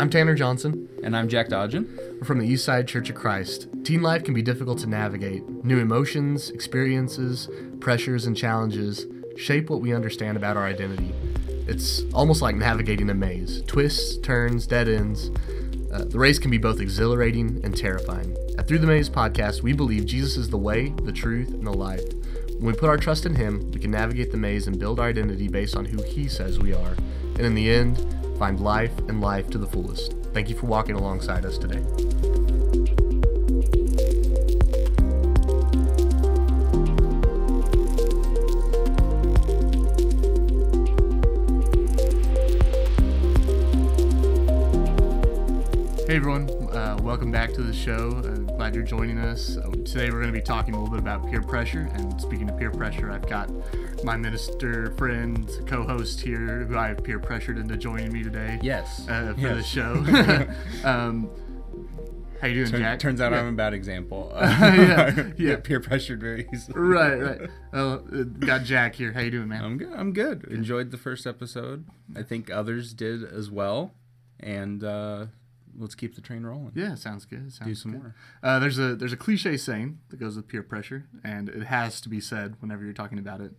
I'm Tanner Johnson. And I'm Jack Dodgen. We're from the Eastside Church of Christ. Teen life can be difficult to navigate. New emotions, experiences, pressures, and challenges shape what we understand about our identity. It's almost like navigating a maze twists, turns, dead ends. Uh, the race can be both exhilarating and terrifying. At Through the Maze podcast, we believe Jesus is the way, the truth, and the life. When we put our trust in Him, we can navigate the maze and build our identity based on who He says we are. And in the end, find life and life to the fullest. Thank you for walking alongside us today. Hey everyone, uh, welcome back to the show. Uh, glad you're joining us. Uh, today we're going to be talking a little bit about peer pressure. And speaking of peer pressure, I've got my minister friend, co-host here, who I have peer pressured into joining me today. Yes. Uh, for Yes. the show. um, how you doing, Turn- Jack? turns out Yeah. I'm a bad example. Yeah, yeah. Get peer pressured very easily. Right, right. Uh, uh, got Jack here. How you doing, man? I'm good. I'm good. Enjoyed the first episode. I think others did as well. And uh, let's keep the train rolling. yeah, sounds good. Sounds Do some good. more. Uh, there's a there's a cliche saying that goes with peer pressure, and it has to be said whenever you're talking about it.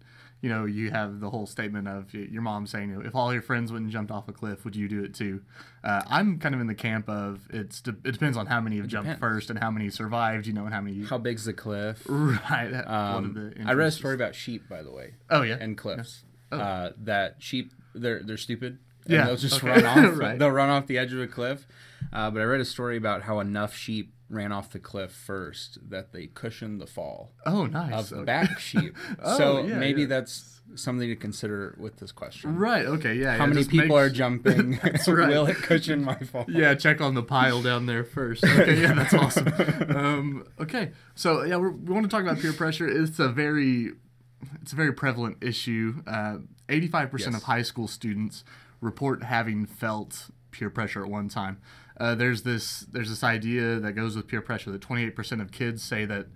You know, you have the whole statement of your mom saying, you "If all your friends went and jumped off a cliff, would you do it too?" Uh, I'm kind of in the camp of it's de- it depends on how many have jumped first and how many survived. You know, and how many. How big's the cliff? right. Um, I read a story about sheep, by the way, Oh yeah. and cliffs. Oh. Uh, that sheep, they're they're stupid. And Yeah, they'll just okay. run off. Right. They'll run off the edge of a cliff. Uh, but I read a story about how enough sheep ran off the cliff first that they cushioned the fall. oh nice. of Okay. back sheep. Oh, so yeah, maybe yeah. that's something to consider with this question. Right. Okay. Yeah. How yeah, many people make- are jumping? That's right. Will it cushion my fall? Yeah, check on the pile down there first. Okay, yeah, that's awesome. Um, okay, so yeah, we're, we want to talk about peer pressure. It's a very, it's a very prevalent issue. Uh, Eighty-five percent Yes. of high school students report having felt peer pressure at one time. Uh, there's this there's this idea that goes with peer pressure that 28% of kids say that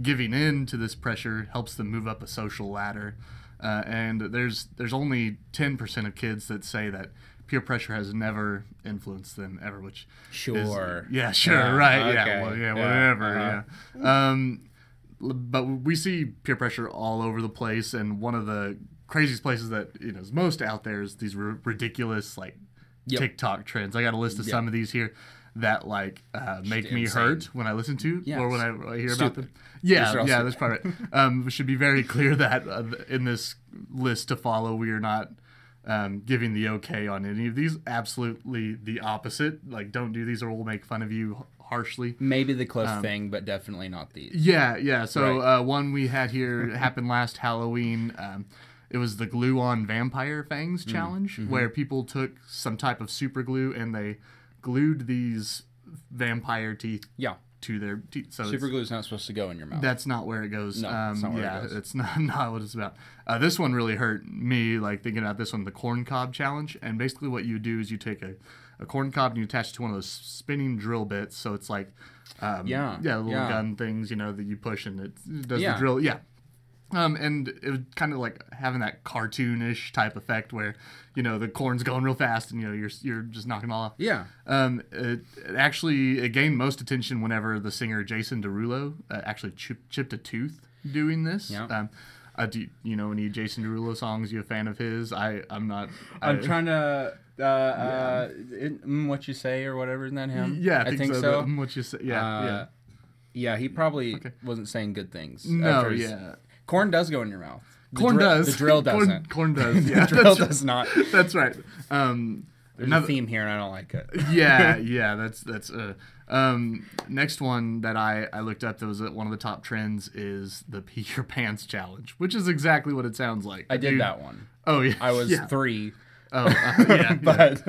giving in to this pressure helps them move up a social ladder, uh, and there's there's only 10% of kids that say that peer pressure has never influenced them ever, which is- Sure. yeah, sure, Yeah, right, okay, yeah, well, yeah, yeah, whatever, uh-huh. yeah. Um, but we see peer pressure all over the place, and one of the craziest places that you know is most out there is these r- ridiculous like Yep. TikTok trends. I got a list of Yep. some of these here that like uh, make me insane. hurt when I listen to Yeah, or when I, I hear about them. Yeah, These are all yeah, stupid. that's probably right. Um, should be very clear that uh, in this list to follow, we are not um, giving the okay on any of these. Absolutely the opposite. Like, don't do these or we'll make fun of you harshly. Maybe the cliff Um, thing, but definitely not these. Yeah, yeah. So Right. uh, one we had here happened last Halloween. Um, it was the glue on vampire fangs Mm, challenge, mm-hmm. where people took some type of super glue and they glued these vampire teeth Yeah. to their teeth. So Super glue is not supposed to go in your mouth. that's not where it goes. No, um, not where it yeah, goes. it's not, not what it's about. Uh, this one really hurt me, like thinking about this one, the corn cob challenge. And basically, what you do is you take a, a corn cob and you attach it to one of those spinning drill bits. So it's like, um, Yeah, yeah, little yeah. gun things, you know, that you push and it does Yeah. the drill. Yeah. Um, and it was kind of like having that cartoonish type effect where, you know, the corn's going real fast and you know you're you're just knocking them all off. yeah. Um, it, it actually it gained most attention whenever the singer Jason Derulo uh, actually chip, chipped a tooth doing this. Yeah. Um, uh, do you, you know any Jason Derulo songs? You a fan of his? I I'm not. I'm I, trying to. Uh, uh, it- mm, what you say or whatever, isn't that him? Yeah, I, I think, so. so. but What you say? Yeah, Uh, yeah. Yeah, he probably wasn't saying good things. No, yeah. Corn does go in your mouth. The Corn does. The drill doesn't. Corn, does. the drill does not. that's right. Um, There's another- a theme here, and I don't like it. yeah, yeah, that's that's uh um next one that I I looked up that was at one of the top trends is the pee your pants challenge, which is exactly what it sounds like. I did Dude- that one. Oh yeah. I was yeah. three, Oh, uh, yeah, yeah. but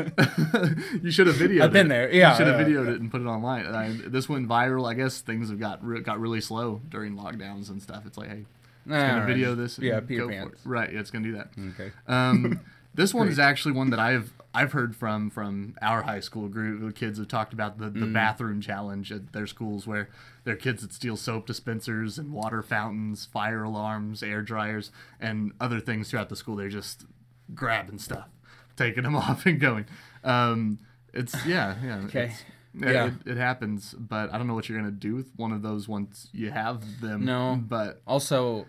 you should have videoed. I've been it. there, yeah, you should have yeah. videoed it and put it online. Uh, this went viral. I guess things have got re- got really slow during lockdowns and stuff. It's like, hey, it's gonna Alright. video this. and Yeah, pee your go for it. Right. Yeah, it's gonna do that. okay. Um, this one is actually one that I've I've heard from from our high school group. The kids have talked about the, the bathroom challenge at their schools, where their kids that steal soap dispensers and water fountains, fire alarms, air dryers, and other things throughout the school. They're just grabbing stuff, taking them off and going. Um, it's yeah, yeah. Okay. Yeah. It, it happens, but I don't know what you're gonna do with one of those once you have them. No. but Also,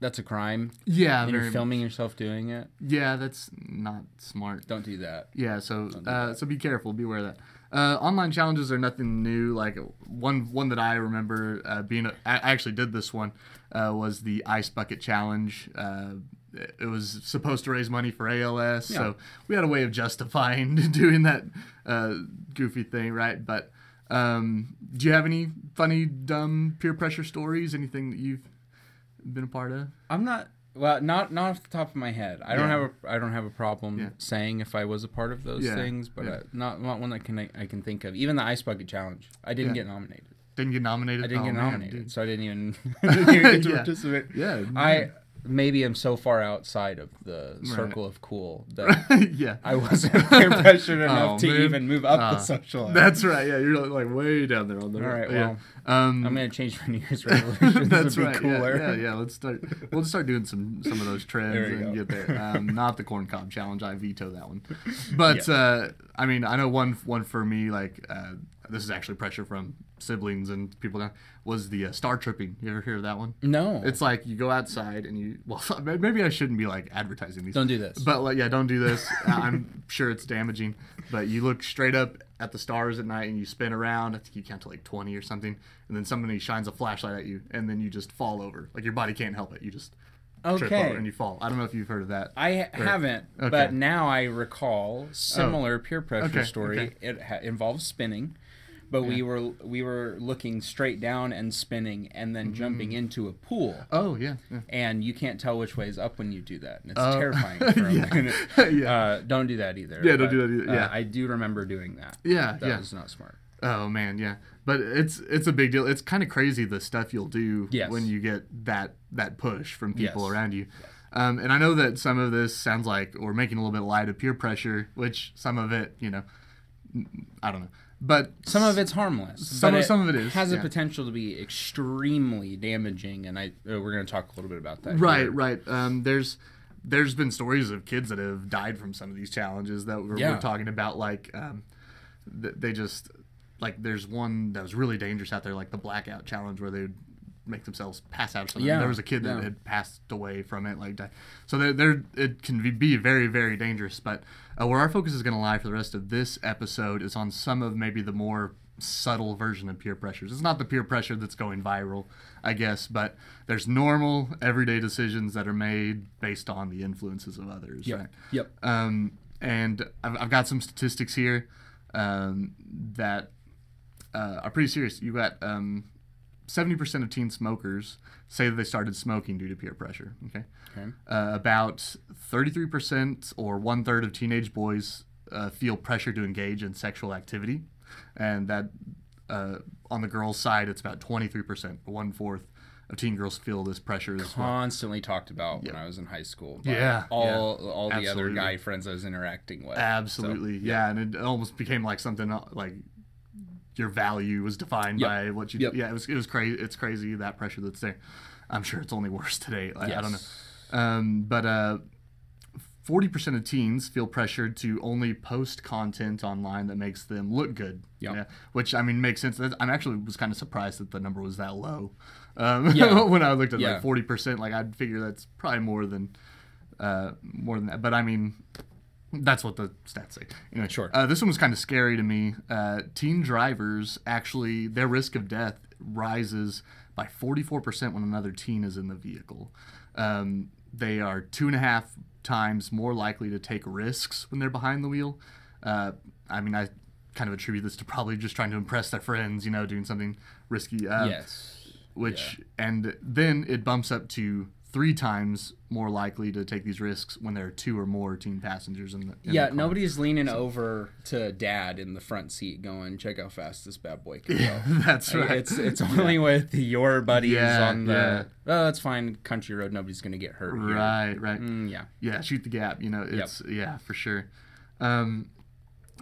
that's a crime. yeah, And you're filming yourself doing it. yeah, that's not smart. Don't do that. Yeah, so uh, so be careful, be aware of that. Uh, online challenges are nothing new. Like one one that I remember uh, being, a, I actually did this one uh, was the ice bucket challenge. It was supposed to raise money for ALS, Yeah. so we had a way of justifying doing that uh, goofy thing, right? But um, do you have any funny, dumb peer pressure stories? Anything that you've been a part of? I'm not. Well, not not off the top of my head. I don't have a I don't have a problem Yeah. saying if I was a part of those Yeah, things, but yeah. uh, not not one that can I, I can think of. Even the ice bucket challenge, I didn't Yeah. get nominated. Didn't get nominated. I didn't Oh, get nominated, dude. so I didn't even, didn't even get to Yeah. participate. Yeah, I maybe I'm so far outside of the circle of cool that yeah. I wasn't peer pressured enough Oh, to man. even move up Ah, the social. ladder. That's right. Yeah, you're like way down there on the. All right, Yeah. well, um, I'm gonna change my New Year's resolutions that's right. cooler. Yeah, yeah, yeah. Let's start. We'll just start doing some some of those trends and go. get there. Um, not the corn cob challenge. I veto that one. But uh, I mean, I know one one for me. Like uh, this is actually pressure from siblings and people. Down, was the uh, star tripping? You ever hear of that one? No, It's like you go outside and you. Well, maybe I shouldn't be like advertising these. don't do this. But like, yeah, don't do this. I'm sure it's damaging. But you look straight up at the stars at night and you spin around. I think you count to like 20 or something, and then somebody shines a flashlight at you, and then you just fall over. Like your body can't help it. You just trip okay. over and you fall. I don't know if you've heard of that. I ha- haven't, Okay. but now I recall similar peer pressure Okay, story. okay. It ha- involves spinning, but we were we were looking straight down and spinning, and then jumping Mm. into a pool. Oh yeah. yeah. And you can't tell which way is up when you do that, and it's Oh. terrifying. For a Yeah. minute. Yeah. Uh, don't do that either. Yeah, don't do that either, uh, yeah. I do remember doing that. Yeah, that yeah. was not smart. Oh man, yeah. But it's it's a big deal. It's kind of crazy the stuff you'll do Yes. when you get that that push from people Yes. around you. Um, and I know that some of this sounds like we're making a little bit light of peer pressure, which some of it, you know, I don't know. But Some of it's harmless. Some of- some of it is, has a potential to be extremely damaging, and I uh, we're going to talk a little bit about that. right, here. right. Um, there's there's been stories of kids that have died from some of these challenges that we're, Yeah. we're talking about. Like um, th- they just like there's one that was really dangerous out there, like the blackout challenge, where they would make themselves pass out or something. Yeah, There was a kid that yeah. had passed away from it, like so. There, there it can be- be very, very dangerous. But uh, where our focus is going to lie for the rest of this episode is on some of maybe the more subtle version of peer pressures. It's not the peer pressure that's going viral, I guess, but there's normal everyday decisions that are made based on the influences of others, Yep. right? Yep. Um, and I've, I've got some statistics here um, that uh, are pretty serious. You got um, 70% of teen smokers say that they started smoking due to peer pressure. Okay. Okay. Uh, about 33% or one third of teenage boys uh, feel pressure to engage in sexual activity. And that uh, on the girls' side, it's about 23%, one fourth of teen girls feel this pressure as well. Constantly talked about when I was in high school. by Yeah, All all the other guy friends I was interacting with. Absolutely, yeah. and it almost became like something uh, like your value was defined Yep. by what you. Yep. Yeah, it was it was crazy. It's crazy that pressure that's there. I'm sure it's only worse today. I, I don't know, um, but uh, forty percent of teens feel pressured to only post content online that makes them look good. Yep. Yeah, which I mean makes sense. I'm actually was kind of surprised that the number was that low. Um, Yeah. when I looked at Yeah. like forty percent, like I'd figure that's probably more than uh, more than that. But I mean, that's what the stats say. Anyway, Sure. Uh, this one was kind of scary to me. Uh, teen drivers actually their risk of death rises by 44% when another teen is in the vehicle. Um, they are two and a half times more likely to take risks when they're behind the wheel. Uh, I mean, I kind of attribute this to probably just trying to impress their friends, you know, doing something risky. Uh, yes. which and then it bumps up to three times more likely to take these risks when there are two or more teen passengers in the in Yeah, the nobody's leaning over to dad in the front seat going, check how fast this bad boy can go. yeah, that's right. It's it's only with your buddies Yeah, on the yeah. oh that's fine country road nobody's gonna get hurt right right. Mm, yeah. yeah shoot the gap you know it's yeah for sure. Um,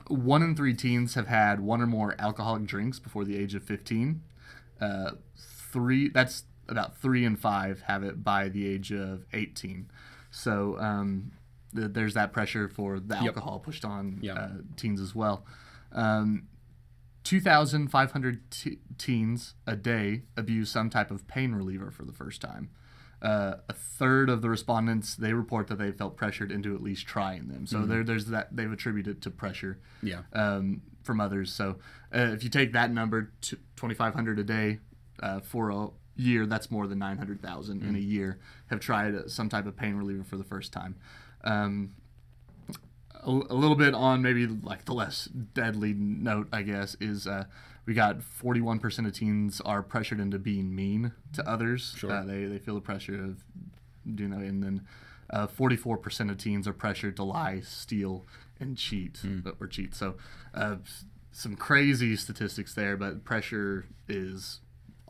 one in three teens have had one or more alcoholic drinks before the age of 15 uh, three that's about three and five have it by the age of 18 so um, th- there's that pressure for the Yep. alcohol pushed on Yep. uh, teens as well Um, 2,500 te- teens a day abuse some type of pain reliever for the first time. Uh, a third of the respondents they report that they felt pressured into at least trying them. So there, there's that they've attributed to pressure Yeah. um, from others. So uh, if you take that number to 2,500 a day uh, for a year, that's more than 900,000 in a year have tried some type of pain reliever for the first time. Um, a, a little bit on maybe like the less deadly note, I guess, is uh, we got 41% of teens are pressured into being mean to others. Sure. Uh, they, they feel the pressure of doing that. And then uh, 44% of teens are pressured to lie, steal, and cheat Hmm. or cheat. So uh, some crazy statistics there, but pressure is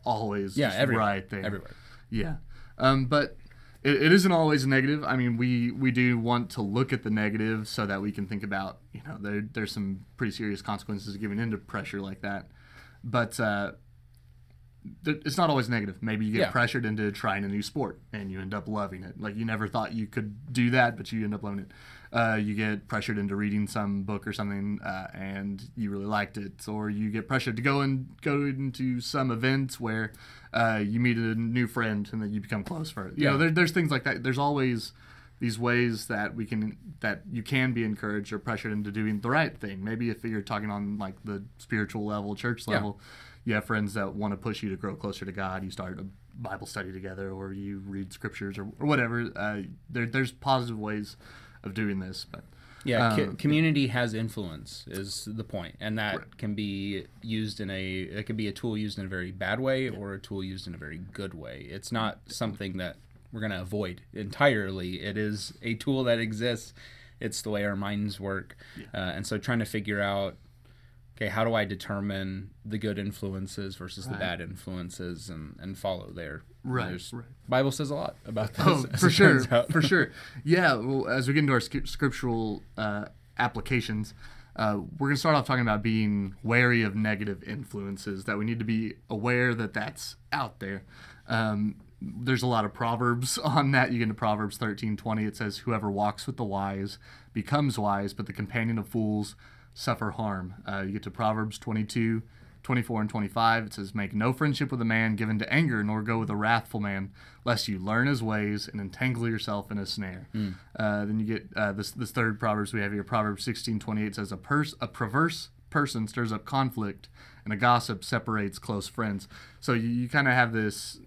always Yeah, everywhere. right there. Everywhere. Yeah, um, but it, it isn't always negative. I mean, we we do want to look at the negative so that we can think about you know there there's some pretty serious consequences of giving into pressure like that, but. Uh, th- it's not always negative. Maybe you get Yeah. pressured into trying a new sport and you end up loving it. Like you never thought you could do that, but you end up loving it. Uh, you get pressured into reading some book or something uh, and you really liked it, or you get pressured to go and go into some event where uh, you meet a new friend and then you become close for it. You Yeah. know, there, there's things like that. There's always these ways that we can that you can be encouraged or pressured into doing the right thing. Maybe if you're talking on like the spiritual level, church Yeah. level, you have friends that want to push you to grow closer to God. You start a Bible study together, or you read scriptures, or, or whatever. Uh, there, there's positive ways of doing this, but Yeah, Um, community has influence is the point, and that Right. can be used in a it can be a tool used in a very bad way or a tool used in a very good way. It's not something that we're going to avoid entirely. It is a tool that exists. It's the way our minds work, uh, and so trying to figure out, okay, how do I determine the good influences versus the bad influences, and and follow there. Right, right. Bible says a lot about this. Oh, for sure, for sure. Yeah. Well, as we get into our sc- scriptural uh, applications, uh, we're going to start off talking about being wary of negative influences. That we need to be aware that that's out there. Um, there's a lot of proverbs on that. You get into Proverbs thirteen twenty. It says, "Whoever walks with the wise becomes wise, but the companion of fools suffer harm." Uh, you get to Proverbs twenty two. 24 and 25 it says make no friendship with a man given to anger nor go with a wrathful man lest you learn his ways and entangle yourself in a snare uh, then you get uh, this this third proverbs we have here proverbs 16 28 says a pers- a perverse person stirs up conflict and a gossip separates close friends so you, you kind of have this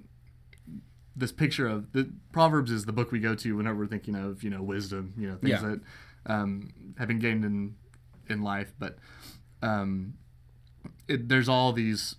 this picture of the proverbs is the book we go to whenever we're thinking of you know wisdom you know things Yeah. that um, have been gained in in life but um, it, there's all these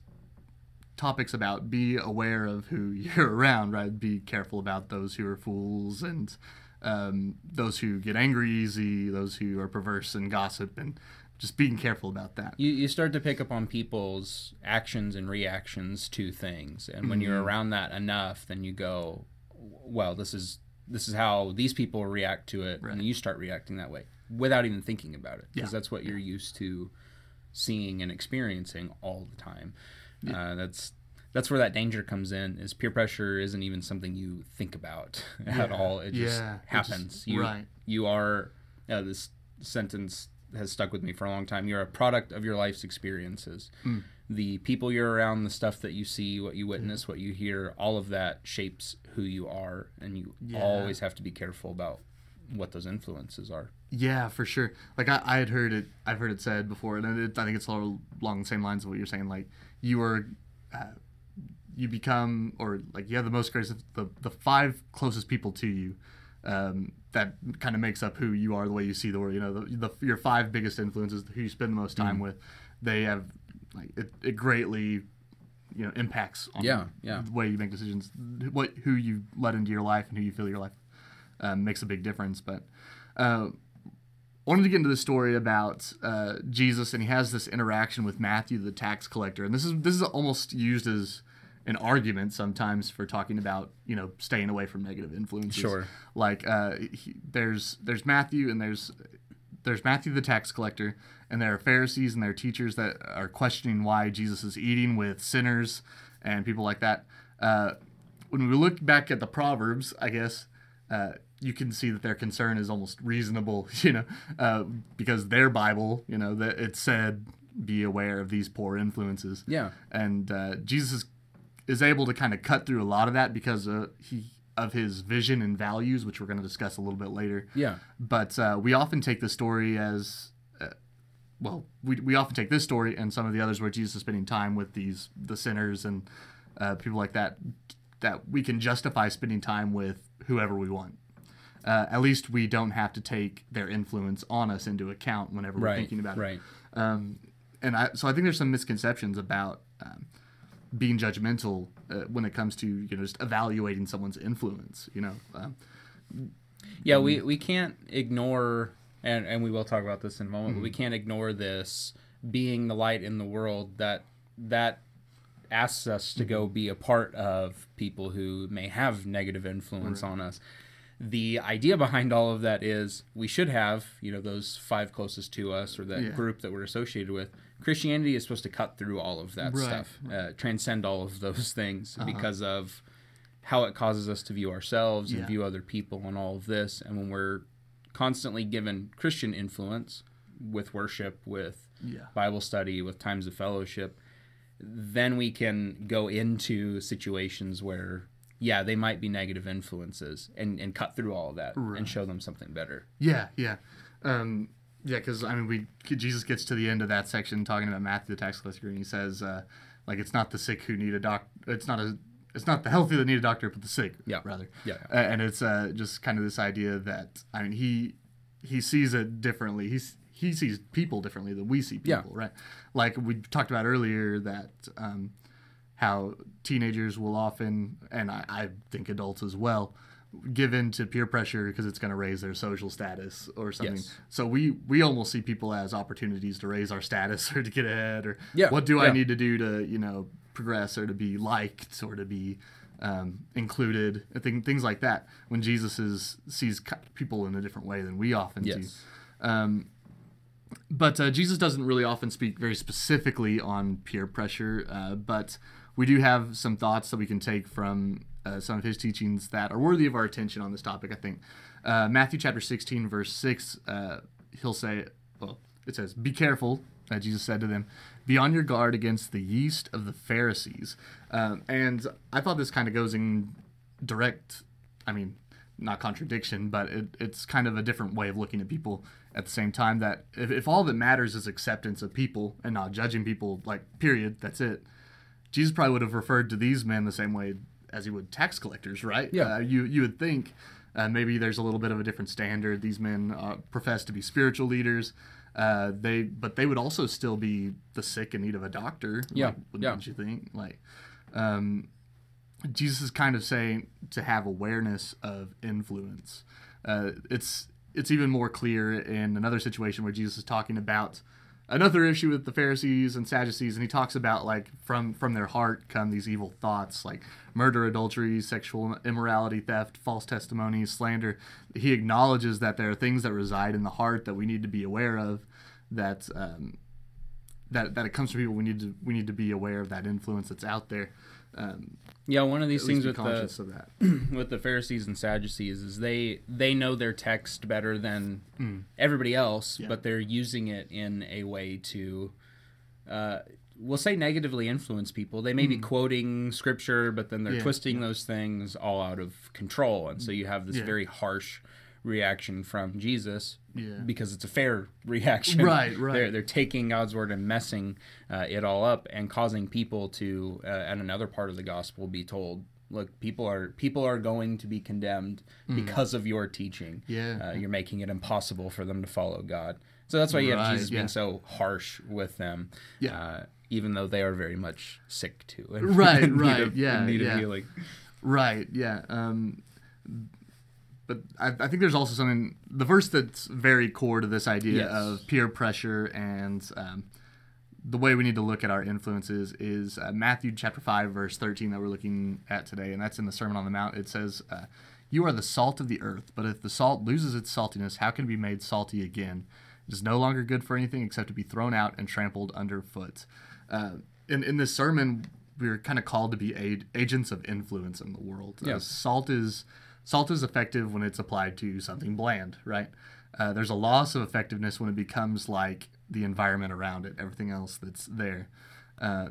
topics about be aware of who you're around, right? Be careful about those who are fools and um, those who get angry easy, those who are perverse and gossip, and just being careful about that. you, you start to pick up on people's actions and reactions to things and when you're around that enough then you go well this is this is how these people react to it Right. and you start reacting that way without even thinking about it because Yeah. that's what you're used to seeing and experiencing all the time. Uh, that's that's where that danger comes in is peer pressure isn't even something you think about at all. It just Yeah, it just- happens. You right. you are uh, this sentence has stuck with me for a long time. You're a product of your life's experiences. Hmm. the people you're around the stuff that you see what you witness what you hear all of that shapes who you are and you Yeah. always have to be careful about what those influences are Yeah, for sure. Like I, I had heard it, I've heard it said before, and it, I think it's all along the same lines of what you're saying. Like you are, uh, you become, or like you have the most gracious, the the five closest people to you. Um, that kind of makes up who you are, the way you see the world. You know, the, the your five biggest influences, who you spend the most time with, they have like it, it greatly, you know, impacts on Yeah, yeah. the way you make decisions, what who you let into your life and who you feel your life um, makes a big difference. But uh, I wanted to get into the story about uh, Jesus, and he has this interaction with Matthew, the tax collector, and this is this is almost used as an argument sometimes for talking about you know staying away from negative influences. Sure. Like uh, he, there's there's Matthew and there's there's Matthew the tax collector, and there are Pharisees and there are teachers that are questioning why Jesus is eating with sinners and people like that. Uh, when we look back at the Proverbs, I guess uh, you can see that their concern is almost reasonable, you know, uh, because their Bible, you know, that it said be aware of these poor influences. Yeah. And uh, Jesus is, is able to kind of cut through a lot of that because uh, he of his vision and values, which we're going to discuss a little bit later. Yeah. But uh, we often take the story as, uh, well, we, we often take this story and some of the others where Jesus is spending time with these the sinners and uh, people like that, that we can justify spending time with whoever we want. Uh, at least we don't have to take their influence on us into account whenever we're Right. thinking about Right. it. Um, and I, so I think there's some misconceptions about um, being judgmental uh, when it comes to you know just evaluating someone's influence. You know, um, Yeah, we, we can't ignore, and, and we will talk about this in a moment, but Mm-hmm. we can't ignore this being the light in the world that that asks us to go be a part of people who may have negative influence on us. The idea behind all of that is we should have, you know, those five closest to us or that Yeah. group that we're associated with. Christianity is supposed to cut through all of that Right, Uh-huh. stuff, uh, transcend all of those things because of how it causes us to view ourselves and Yeah. view other people and all of this. And when we're constantly given Christian influence with worship, with Yeah. Bible study, with times of fellowship, then we can go into situations where, yeah, they might be negative influences and, and cut through all of that and show them something better. Yeah, yeah, um, yeah. Because I mean, we Jesus gets to the end of that section talking about Matthew the tax collector, and he says, uh, like, it's not the sick who need a doc. It's not a. It's not the healthy that need a doctor, but the sick. Yeah. rather. Yeah. Uh, and it's uh, just kind of this idea that I mean, he he sees it differently. He's he sees people differently than we see Yeah. people, right? Like we talked about earlier that. Um, how teenagers will often, and I, I think adults as well, give in to peer pressure because it's going to raise their social status or something. Yes. So we we almost see people as opportunities to raise our status or to get ahead or Yeah, what do I need to do to you know progress or to be liked or to be um, included, I think things like that. When Jesus is sees people in a different way than we often do. Yes. Um, but uh, Jesus doesn't really often speak very specifically on peer pressure, uh, but we do have some thoughts that we can take from uh, some of his teachings that are worthy of our attention on this topic, I think. Uh, Matthew chapter 16, verse 6, uh, he'll say, well, it says, Be careful, uh, Jesus said to them, be on your guard against the yeast of the Pharisees. Um, and I thought this kind of goes in direct, I mean, not contradiction, but it, it's kind of a different way of looking at people at the same time. That if, if all that matters is acceptance of people and not judging people, like, period, that's it. Jesus probably would have referred to these men the same way as he would tax collectors, right? Yeah. Uh, you, you would think uh, maybe there's a little bit of a different standard. These men uh, profess to be spiritual leaders. Uh, they, but they would also still be the sick in need of a doctor. Yeah, like, wouldn't yeah. wouldn't you think? Like, um, Jesus is kind of saying to have awareness of influence. Uh, it's it's even more clear in another situation where Jesus is talking about another issue with the Pharisees and Sadducees, and he talks about like from from their heart come these evil thoughts like murder, adultery, sexual immorality, theft, false testimony, slander. He acknowledges that there are things that reside in the heart that we need to be aware of. That um, that that it comes from people. We need to we need to be aware of that influence that's out there. Um, Yeah, one of these things be with the of that. with the Pharisees and Sadducees is they they know their text better than Hmm. everybody else, but they're using it in a way to uh, we'll say negatively influence people. They may be quoting scripture, but then they're. Yeah, twisting those things all out of control, and so you have this Yeah. very harsh reaction from Jesus Yeah. because it's a fair reaction. Right, right. They're, they're taking God's word and messing uh, it all up and causing people to, uh, at another part of the gospel, be told, "Look, people are people are going to be condemned because of your teaching. Mm. Yeah. uh, you're making it impossible for them to follow God." So that's why you have Jesus yeah. being so harsh with them. Yeah. Uh, even though they are very much sick too. and Right, right, of- yeah, yeah. healing. Right. Yeah. Um, but I, I think there's also something. The verse that's very core to this idea Yes. of peer pressure and um, the way we need to look at our influences is uh, Matthew chapter five verse thirteen that we're looking at today, and that's in the Sermon on the Mount. It says, uh, "You are the salt of the earth, but if the salt loses its saltiness, how can it be made salty again? It is no longer good for anything except to be thrown out and trampled underfoot." Uh, in in this sermon, we're kind of called to be aid, agents of influence in the world. Uh, Yes. salt is salt is effective when it's applied to something bland, right? Uh, there's a loss of effectiveness when it becomes like the environment around it, everything else that's there. Uh,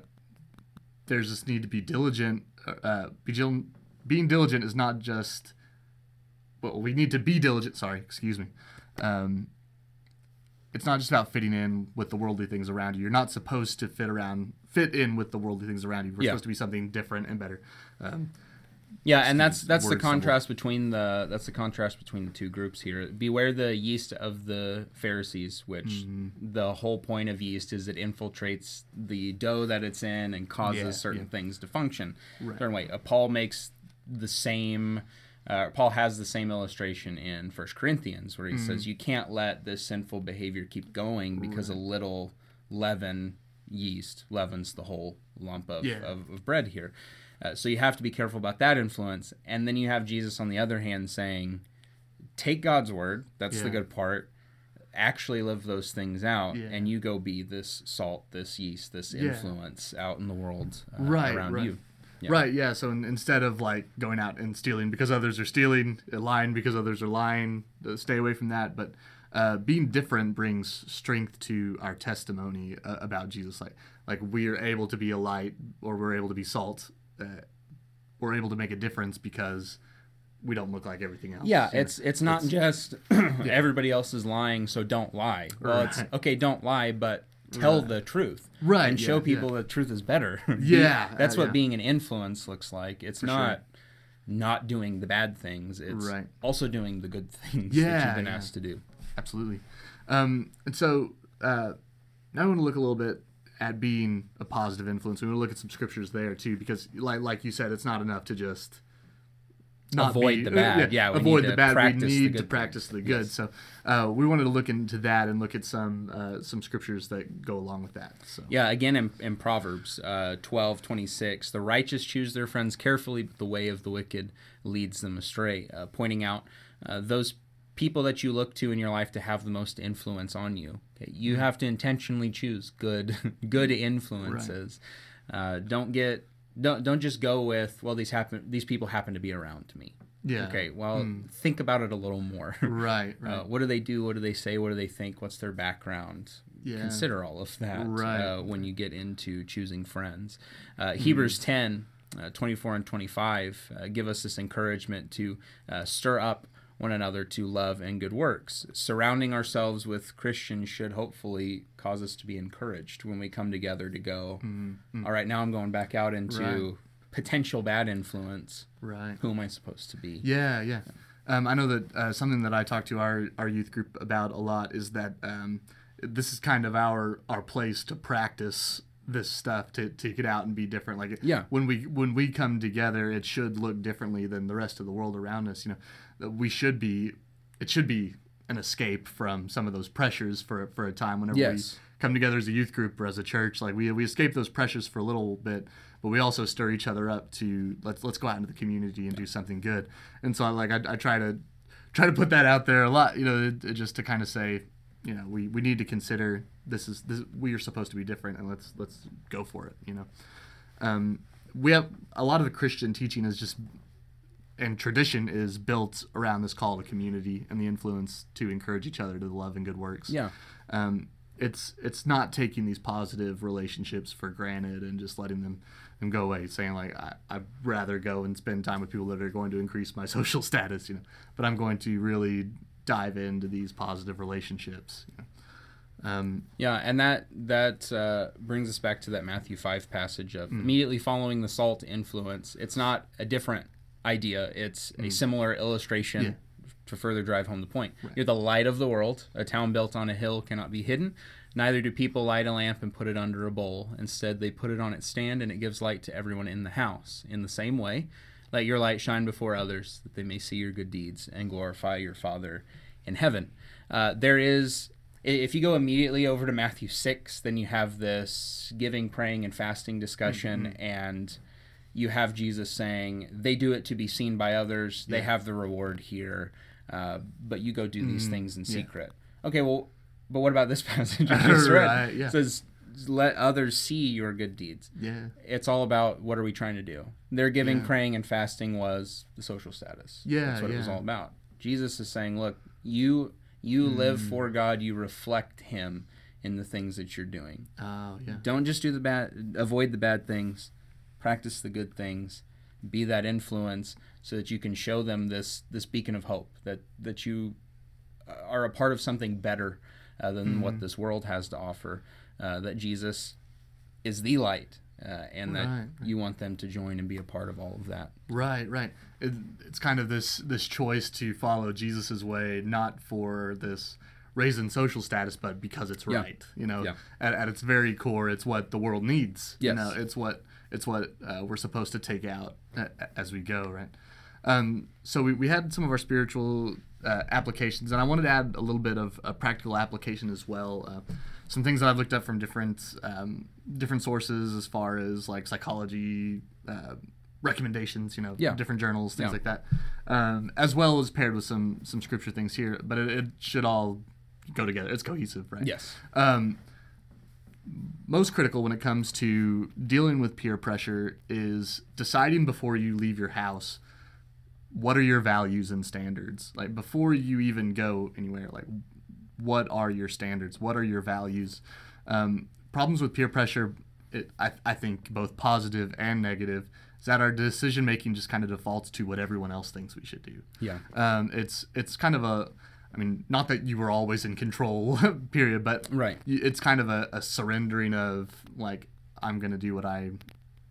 there's this need to be diligent. Uh, being diligent is not just. Well, we need to be diligent. Sorry, excuse me. Um, it's not just about fitting in with the worldly things around you. You're not supposed to fit around, fit in with the worldly things around you. We're Yeah. supposed to be something different and better. Um, Yeah, and that's that's the contrast between the that's the contrast between the two groups here. Beware the yeast of the Pharisees, which Mm-hmm. the whole point of yeast is it infiltrates the dough that it's in and causes Yeah, certain yeah. things to function Right. certain way. Uh, Paul makes the same. Uh, Paul has the same illustration in First Corinthians, where he Mm-hmm. says you can't let this sinful behavior keep going because a little leaven yeast leavens the whole lump of, Yeah. of, of bread here. Uh, so you have to be careful about that influence. And then you have Jesus on the other hand saying, take God's word, that's the good part, actually live those things out, Yeah. and you go be this salt, this yeast, this Yeah. influence out in the world uh, Right, around right. you. Yeah. Right, yeah. So in, instead of like going out and stealing because others are stealing, uh, lying because others are lying, uh, stay away from that. But uh, being different brings strength to our testimony uh, about Jesus. Like, like we are able to be a light, or we're able to be salt. Uh, we're able to make a difference because we don't look like everything else. Yeah, it's it's not just everybody else is lying, so don't lie. Well, it's okay, don't lie, but tell the truth, Right, and show yeah, people the truth is better. Yeah, that's uh, what yeah. being an influence looks like. It's sure. not not doing the bad things; it's Right. also doing the good things that Yeah, you've been yeah. asked to do. absolutely. Um, and so uh, now I want to look a little bit at being a positive influence. We want to look at some scriptures there too, because like like you said, it's not enough to just Avoid be- the bad. Yeah, we avoid need the to bad. We need to practice the good. Yes. So uh, we wanted to look into that and look at some uh, some scriptures that go along with that. So Yeah, again in, in Proverbs uh, twelve twenty six, the righteous choose their friends carefully, but the way of the wicked leads them astray. Uh, pointing out uh, those people that you look to in your life to have the most influence on you. Okay? You have to intentionally choose good good influences. Uh, don't get don't don't just go with well these happen these people happen to be around me. yeah. Okay, well think about it a little more. Right. Right. Uh, what do they do? What do they say? What do they think? What's their background? Yeah. Consider all of that Right. uh, when you get into choosing friends. Uh, Hmm. Hebrews 10, uh, 24 and 25 uh, give us this encouragement to uh, stir up one another to love and good works. Surrounding ourselves with Christians should hopefully cause us to be encouraged when we come together to go, "All right, now I'm going back out into Mm-hmm. Right. potential bad influence. right. Who am I supposed to be? Yeah, yeah. Um, I know that uh, something that I talk to our, our youth group about a lot is that um, this is kind of our our place to practice this stuff to, to get out and be different. Like Yeah. when we when we come together, it should look differently than the rest of the world around us. You know, we should be. It should be an escape from some of those pressures for for a time whenever Yes. we come together as a youth group or as a church. Like we we escape those pressures for a little bit, but we also stir each other up to let's let's go out into the community and do something good. And so I like I, I try to try to put that out there a lot. You know, just to kind of say, you know, we, we need to consider this is this we are supposed to be different, and let's let's go for it. You know, um, we have a lot of the Christian teaching is just and tradition is built around this call to community and the influence to encourage each other to the love and good works Yeah. um, it's it's not taking these positive relationships for granted and just letting them them go away saying like I, i'd rather go and spend time with people that are going to increase my social status you know but i'm going to really dive into these positive relationships you know? um, Yeah, and that that uh, brings us back to that Matthew five passage of immediately following the salt influence. It's not a different idea; it's a similar illustration Yeah. to further drive home the point. You're the light of the world. A town built on a hill cannot be hidden. Neither do people light a lamp and put it under a bowl. Instead, they put it on its stand, and it gives light to everyone in the house. In the same way, let your light shine before others, that they may see your good deeds and glorify your Father in heaven. Uh, there is if you go immediately over to Matthew 6, then you have this giving, praying, and fasting discussion, and you have Jesus saying, They do it to be seen by others, they have the reward here, uh, but you go do these things in secret. Okay, well, but what about this passage you just read? Right, yeah. It says, Let others see your good deeds. yeah It's all about what are we trying to do? Their giving, Yeah. praying, and fasting was the social status. Yeah, That's what it was all about. Jesus is saying, look, you you live Mm. for God, you reflect Him in the things that you're doing. Oh yeah. Don't just do the bad, avoid the bad things, practice the good things, be that influence so that you can show them this this beacon of hope that that you are a part of something better uh, than what this world has to offer. Uh, that Jesus is the light, uh, and that Right, you want them to join and be a part of all of that. Right, right. It, it's kind of this this choice to follow Jesus's way, not for this raising social status, but because it's Yeah. right. You know, Yeah. at, at its very core, it's what the world needs. You Yes. know, it's what it's what uh, we're supposed to take out a- as we go. Right. Um, so we, we had some of our spiritual uh, applications, and I wanted to add a little bit of a practical application as well. Uh, some things that I've looked up from different um, different sources, as far as like psychology uh, recommendations, you know, Yeah. different journals, things Yeah. like that, um, as well as paired with some some scripture things here. But it, it should all go together. It's cohesive, right? Yes. Um, most critical when it comes to dealing with peer pressure is deciding before you leave your house what are your values and standards. Like before you even go anywhere like what are your standards? What are your values? Um, problems with peer pressure it, I, I think both positive and negative is that our decision making just kind of defaults to what everyone else thinks we should do. Yeah. um, it's it's kind of a I mean, not that you were always in control, period, but Right. it's kind of a, a surrendering of like I'm gonna do what I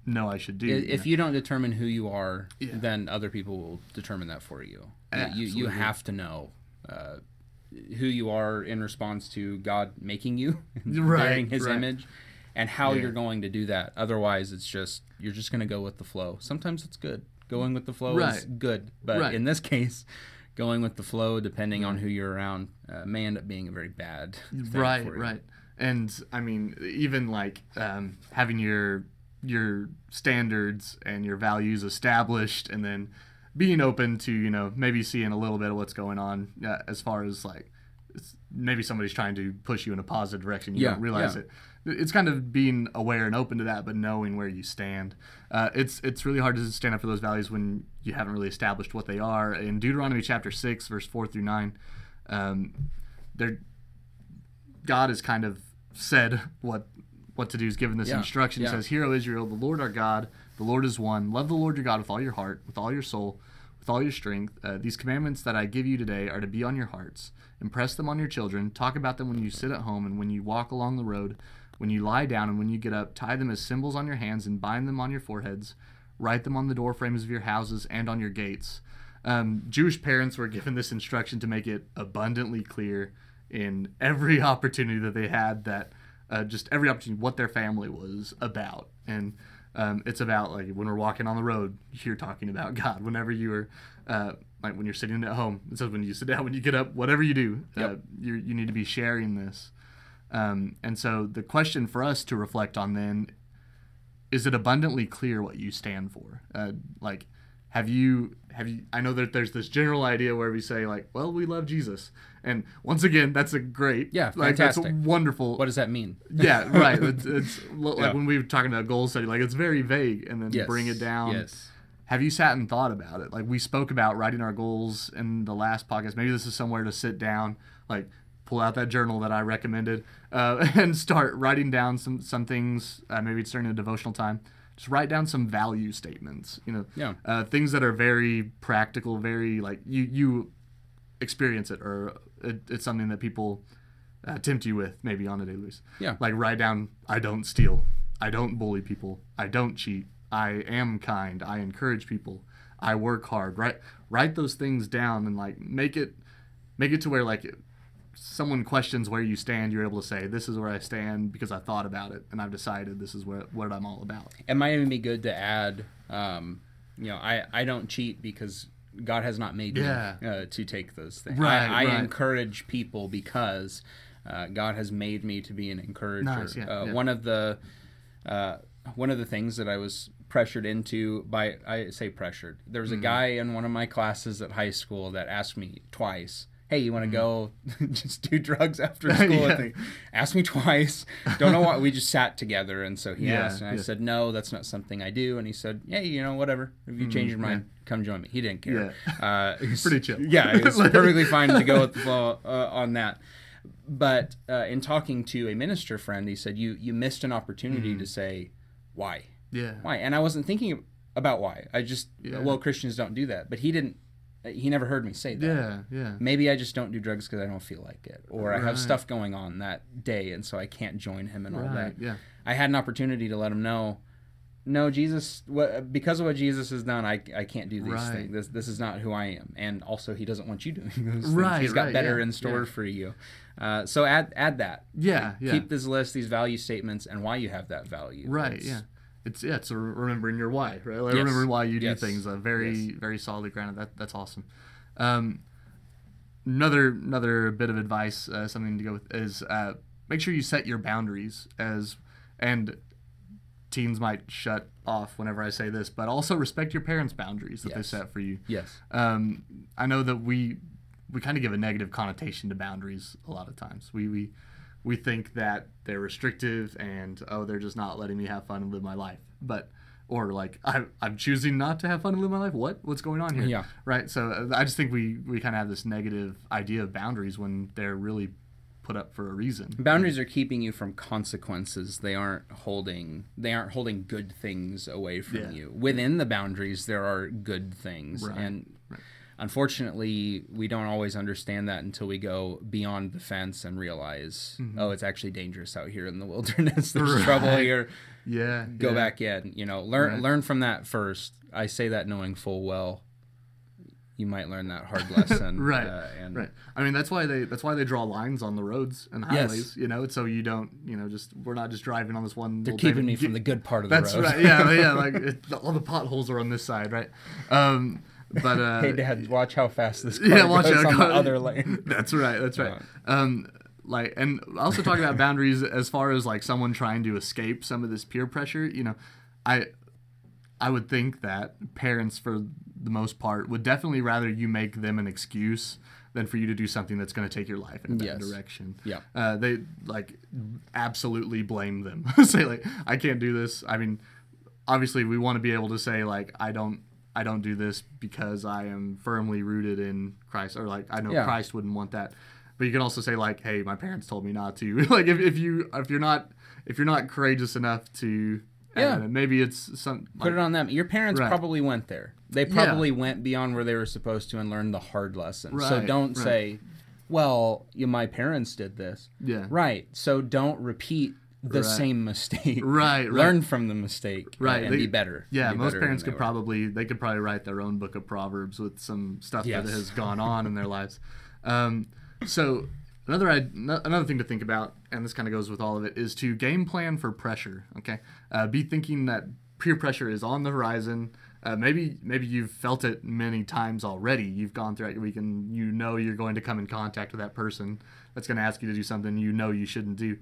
know I should do. If know? you don't determine who you are, Yeah. then other people will determine that for you. You- You, you have to know uh, who you are in response to God making you, Right, bearing His right. image, and how Yeah. you're going to do that. Otherwise, it's just you're just going to go with the flow. Sometimes it's good. Going with the flow is good, but Right. in this case, going with the flow, depending on who you're around, uh, may end up being a very bad right, right, and I mean even like um, having your your standards and your values established, and then being open to you know maybe seeing a little bit of what's going on uh, as far as like maybe somebody's trying to push you in a positive direction. You Yeah, don't realize yeah. it. It's kind of being aware and open to that, but knowing where you stand. Uh, it's it's really hard to stand up for those values when you haven't really established what they are. In Deuteronomy chapter six, verse four through nine, um, there God has kind of said what what to do. He's given this Yeah, instruction. He says, "Hear, O Israel, the Lord our God, the Lord is one. Love the Lord your God with all your heart, with all your soul, with all your strength. Uh, these commandments that I give you today are to be on your hearts. Impress them on your children. Talk about them when you sit at home and when you walk along the road, when you lie down and when you get up. Tie them as symbols on your hands and bind them on your foreheads. Write them on the door frames of your houses and on your gates." Um, Jewish parents were given this instruction to make it abundantly clear in every opportunity that they had that uh, just every opportunity what their family was about and um, it's about like when we're walking on the road you're talking about god. Whenever you are uh, like when you're sitting at home it says when you sit down when you get up whatever you do uh, Yep. you you need to be sharing this. Um, and so the question for us to reflect on then is it abundantly clear what you stand for? Uh, like have you have you i know that there's this general idea where we say like well we love jesus and once again that's a great Yeah, like that's fantastic. wonderful What does that mean? yeah right it's, it's like Yeah. when we were talking about goal setting like it's very vague and then Yes. bring it down Yes. have you sat and thought about it like we spoke about writing our goals in the last podcast maybe this is somewhere to sit down like pull out that journal that i recommended uh, and start writing down some some things uh, maybe it's during a devotional time just write down some value statements you know Yeah. uh, things that are very practical very like you you experience it or it, it's something that people uh, tempt you with maybe on a daily basis. Yeah. like write down i don't steal. I don't bully people. I don't cheat. I am kind. I encourage people. I work hard. Write write those things down and like make it make it to where like someone questions where you stand you're able to say this is where i stand because i thought about it and i've decided this is what, what i'm all about it might even be good to add um, you know i i don't cheat because god has not made Yeah. me uh, to take those things Right, i, I right. encourage people because uh, god has made me to be an encourager Nice, yeah, uh, yeah. one of the uh, one of the things that i was pressured into by i say pressured there was Mm-hmm. a guy in one of my classes at high school that asked me twice hey you want to go just do drugs after school Mm-hmm. Yeah. me asked me twice don't know why we just sat together and so he Yeah, asked and i yeah. said no that's not something i do and he said hey you know whatever if you change your mind come join me he didn't care uh, he's- Pretty chill. yeah it's perfectly fine to go with the flow uh, on that but uh, in talking to a minister friend, he said you you missed an opportunity to say why, Yeah. why, and I wasn't thinking about why. I just Yeah. well Christians don't do that, but he didn't. He never heard me say that. Yeah. Yeah. Maybe I just don't do drugs because I don't feel like it, or I have stuff going on that day, and so I can't join him and all that. Yeah. I had an opportunity to let him know, no, Jesus, what, because of what Jesus has done, I, I can't do these Right. things. This this is not who I am, and also he doesn't want you doing those things. Right, He's got right, better yeah, in store yeah. for you. Uh, so add add that. Yeah. Yeah. Keep this list, these value statements, and why you have that value. Right. It's- Yeah. It's yeah. It's a remembering your why. Right. Like Yes. remembering why you do Yes. things. A very Yes. very solidly grounded. That that's awesome. Um, another another bit of advice, uh, something to go with is uh, make sure you set your boundaries as and teens might shut off whenever I say this, but also respect your parents' boundaries that Yes. they set for you. Yes. um, I know that we we kind of give a negative connotation to boundaries a lot of times. We we we think that they're restrictive and oh they're just not letting me have fun and live my life. But or like I, I'm choosing not to have fun and live my life. What what's going on here? Yeah. Right. So uh, I just think we we kind of have this negative idea of boundaries when they're really put up for a reason. Boundaries are keeping you from consequences. They aren't holding. They aren't holding good things away from Yeah. you. Within the boundaries, there are good things, Right, and right. Unfortunately, we don't always understand that until we go beyond the fence and realize, oh, it's actually dangerous out here in the wilderness. There's Mm-hmm. Right. trouble here. Yeah. Go yeah. back in. You know, learn Right. learn from that first. I say that knowing full well. You might learn that hard lesson, Right, Uh, and Right. I mean, that's why they that's why they draw lines on the roads and Yes. highways. You know, so you don't you know just we're not just driving on this one. they're keeping me from the good part of the That's road. right. Yeah, yeah. Like it, all the potholes are on this side, right? Um, but uh, hey, Dad, watch how fast this car yeah, watch goes on the other lane. That's right. That's right. Um, like, and also talking about boundaries as far as like someone trying to escape some of this peer pressure. You know, I, I would think that parents, for the most part, would definitely rather you make them an excuse than for you to do something that's going to take your life in a bad direction. Yeah. Uh, they like absolutely blame them. say like, I can't do this. I mean, obviously we want to be able to say like, I don't. I don't do this because I am firmly rooted in Christ, or like I know Yeah. Christ wouldn't want that. But you can also say like, "Hey, my parents told me not to." like if, if you if you're not if you're not courageous enough to, Yeah. maybe it's some Put it on them. Your parents Right. probably went there. They Yeah. probably went beyond where they were supposed to and learned the hard lessons. so don't right. say, "Well, you, my parents did this." yeah, Right. So don't repeat the Right. same mistake. Right, right. Learn from the mistake. uh, Right, And they- be better. Yeah, Be most better parents could they probably they could probably write their own book of proverbs with some stuff Yes. that has gone on in their lives. Um, so another another thing to think about, and this kind of goes with all of it, is to game plan for pressure. Okay, uh, be thinking that peer pressure is on the horizon. Uh, maybe maybe you've felt it many times already. You've gone throughout your week and you know you're going to come in contact with that person that's going to ask you to do something you know you shouldn't do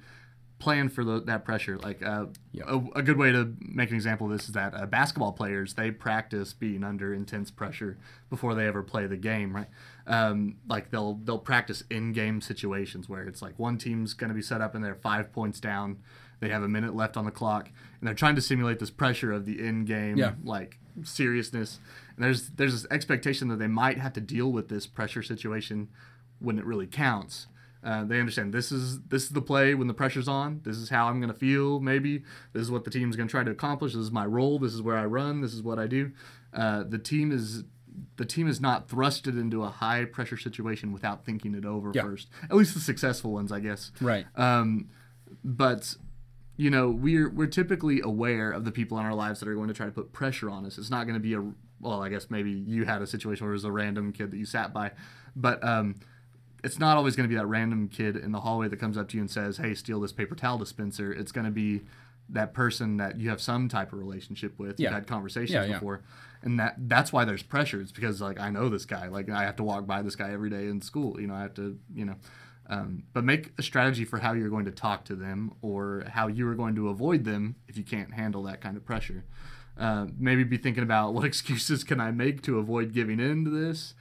plan for the, that pressure. Like uh, Yeah. a, a good way to make an example of this is that uh, basketball players they practice being under intense pressure before they ever play the game, right? Um, like they'll they'll practice in-game situations where it's like one team's going to be set up and they're five points down. They have a minute left on the clock, and they're trying to simulate this pressure of the in-game Yeah. like seriousness. And there's there's this expectation that they might have to deal with this pressure situation when it really counts. Uh, they understand this is this is the play when the pressure's on. This is how I'm going to feel. Maybe this is what the team's going to try to accomplish. This is my role. This is where I run. This is what I do. Uh, the team is the team is not thrusted into a high pressure situation without thinking it over Yeah. first. At least the successful ones, I guess. Right. Um, but you know, we're we're typically aware of the people in our lives that are going to try to put pressure on us. It's not going to be a well, I guess maybe you had a situation where it was a random kid that you sat by, but um, it's not always going to be that random kid in the hallway that comes up to you and says, "Hey, steal this paper towel dispenser." It's going to be that person that you have some type of relationship with. Yeah. You've had conversations Yeah, yeah. before, and that that's why there's pressure. It's because like I know this guy. Like I have to walk by this guy every day in school. You know, I have to you know. Um, but make a strategy for how you're going to talk to them or how you are going to avoid them if you can't handle that kind of pressure. Uh, maybe be thinking about what excuses can I make to avoid giving in to this.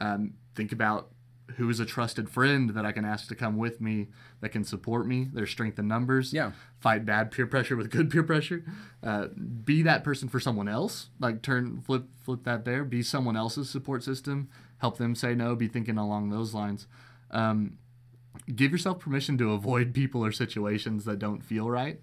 Um, think about who is a trusted friend that I can ask to come with me that can support me. There's strength in numbers. Yeah. Fight bad peer pressure with good peer pressure. Uh, be that person for someone else. Like turn flip flip that there. Be someone else's support system. Help them say no. Be thinking along those lines. Um, give yourself permission to avoid people or situations that don't feel right.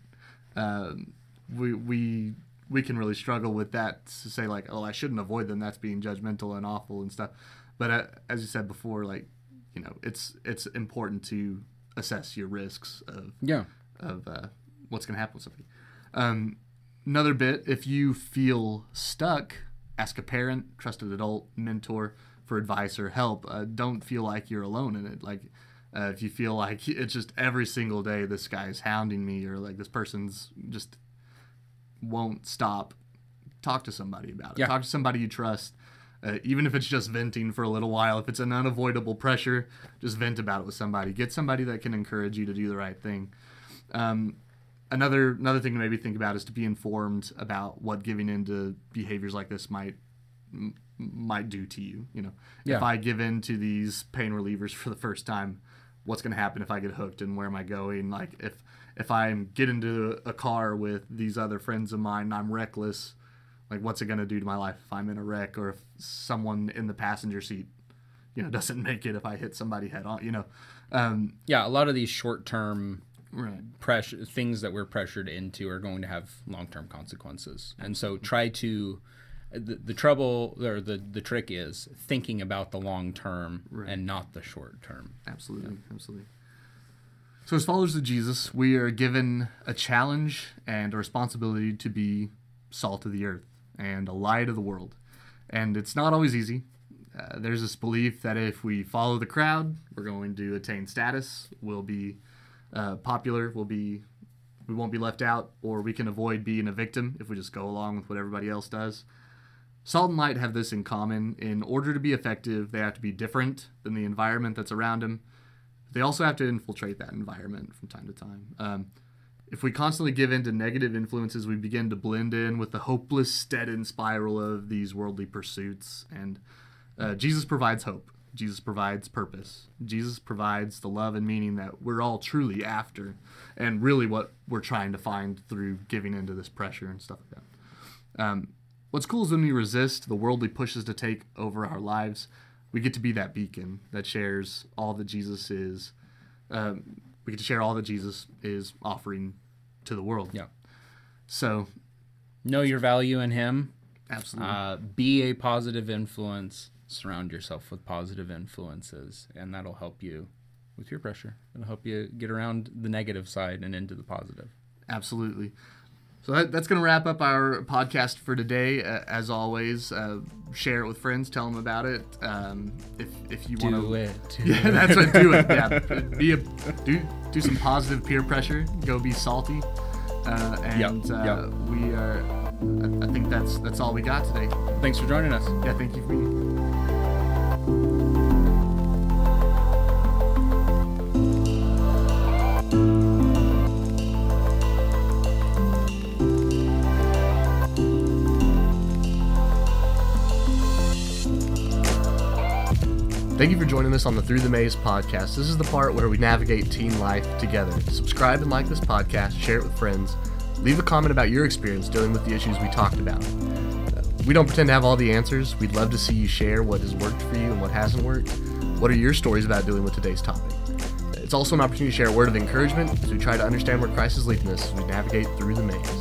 Um, we we we can really struggle with that to say like, oh, I shouldn't avoid them. That's being judgmental and awful and stuff. But uh, as you said before, like you know, it's it's important to assess your risks of Yeah. of uh, what's going to happen with somebody. Um, another bit, if you feel stuck, ask a parent, trusted adult, mentor for advice or help. Uh, don't feel like you're alone in it. Like, uh, if you feel like it's just every single day this guy's hounding me or like this person's just won't stop, talk to somebody about it. Yeah. Talk to somebody you trust. Uh, even if it's just venting for a little while, if it's an unavoidable pressure, just vent about it with somebody. Get somebody that can encourage you to do the right thing. Um, another another thing to maybe think about is to be informed about what giving into behaviors like this might m- might do to you. You know, Yeah. if I give in to these pain relievers for the first time, what's going to happen if I get hooked and where am I going? Like if if I get into a car with these other friends of mine and I'm reckless, like what's it going to do to my life if I'm in a wreck or if someone in the passenger seat, you know, doesn't make it if I hit somebody head on, you know. Um, Yeah, a lot of these short-term right. pressure things that we're pressured into are going to have long-term consequences. And so try to the, the trouble or the the trick is thinking about the long term and not the short term. Absolutely, absolutely. So, as followers of Jesus, we are given a challenge and a responsibility to be salt of the earth and a light of the world. And it's not always easy. Uh, there's this belief that if we follow the crowd, we're going to attain status, we'll be uh, popular, we'll be, we won't be left out, or we can avoid being a victim if we just go along with what everybody else does. Salt and light have this in common. In order to be effective, they have to be different than the environment that's around them. They also have to infiltrate that environment from time to time. Um, if we constantly give in to negative influences, we begin to blend in with the hopeless, dead-end spiral of these worldly pursuits. And uh, Jesus provides hope. Jesus provides purpose. Jesus provides the love and meaning that we're all truly after, and really what we're trying to find through giving into this pressure and stuff like that. Um, what's cool is when we resist the worldly pushes to take over our lives, we get to be that beacon that shares all that Jesus is. Um, we get to share all that Jesus is offering to the world. Yeah. So, Know your value in him. absolutely. Uh, be a positive influence. Surround yourself with positive influences, and that'll help you with your pressure. It'll help you get around the negative side and into the positive. Absolutely. So that, that's going to wrap up our podcast for today. Uh, as always, uh, share it with friends. Tell them about it. Um, if if you want to, do it. yeah, that's what do it. Yeah, be a do do some positive peer pressure. Go be salty. Uh, and Yep, uh, yep. we are. I, I think that's that's all we got today. Thanks for joining us. Yeah, thank you for being. Thank you for joining us on the Through the Maze podcast. This is the part where we navigate teen life together. Subscribe and like this podcast, share it with friends, leave a comment about your experience dealing with the issues we talked about. We don't pretend to have all the answers. We'd love to see you share what has worked for you and what hasn't worked. What are your stories about dealing with today's topic? It's also an opportunity to share a word of encouragement as we try to understand where Christ is leading us as we navigate through the maze.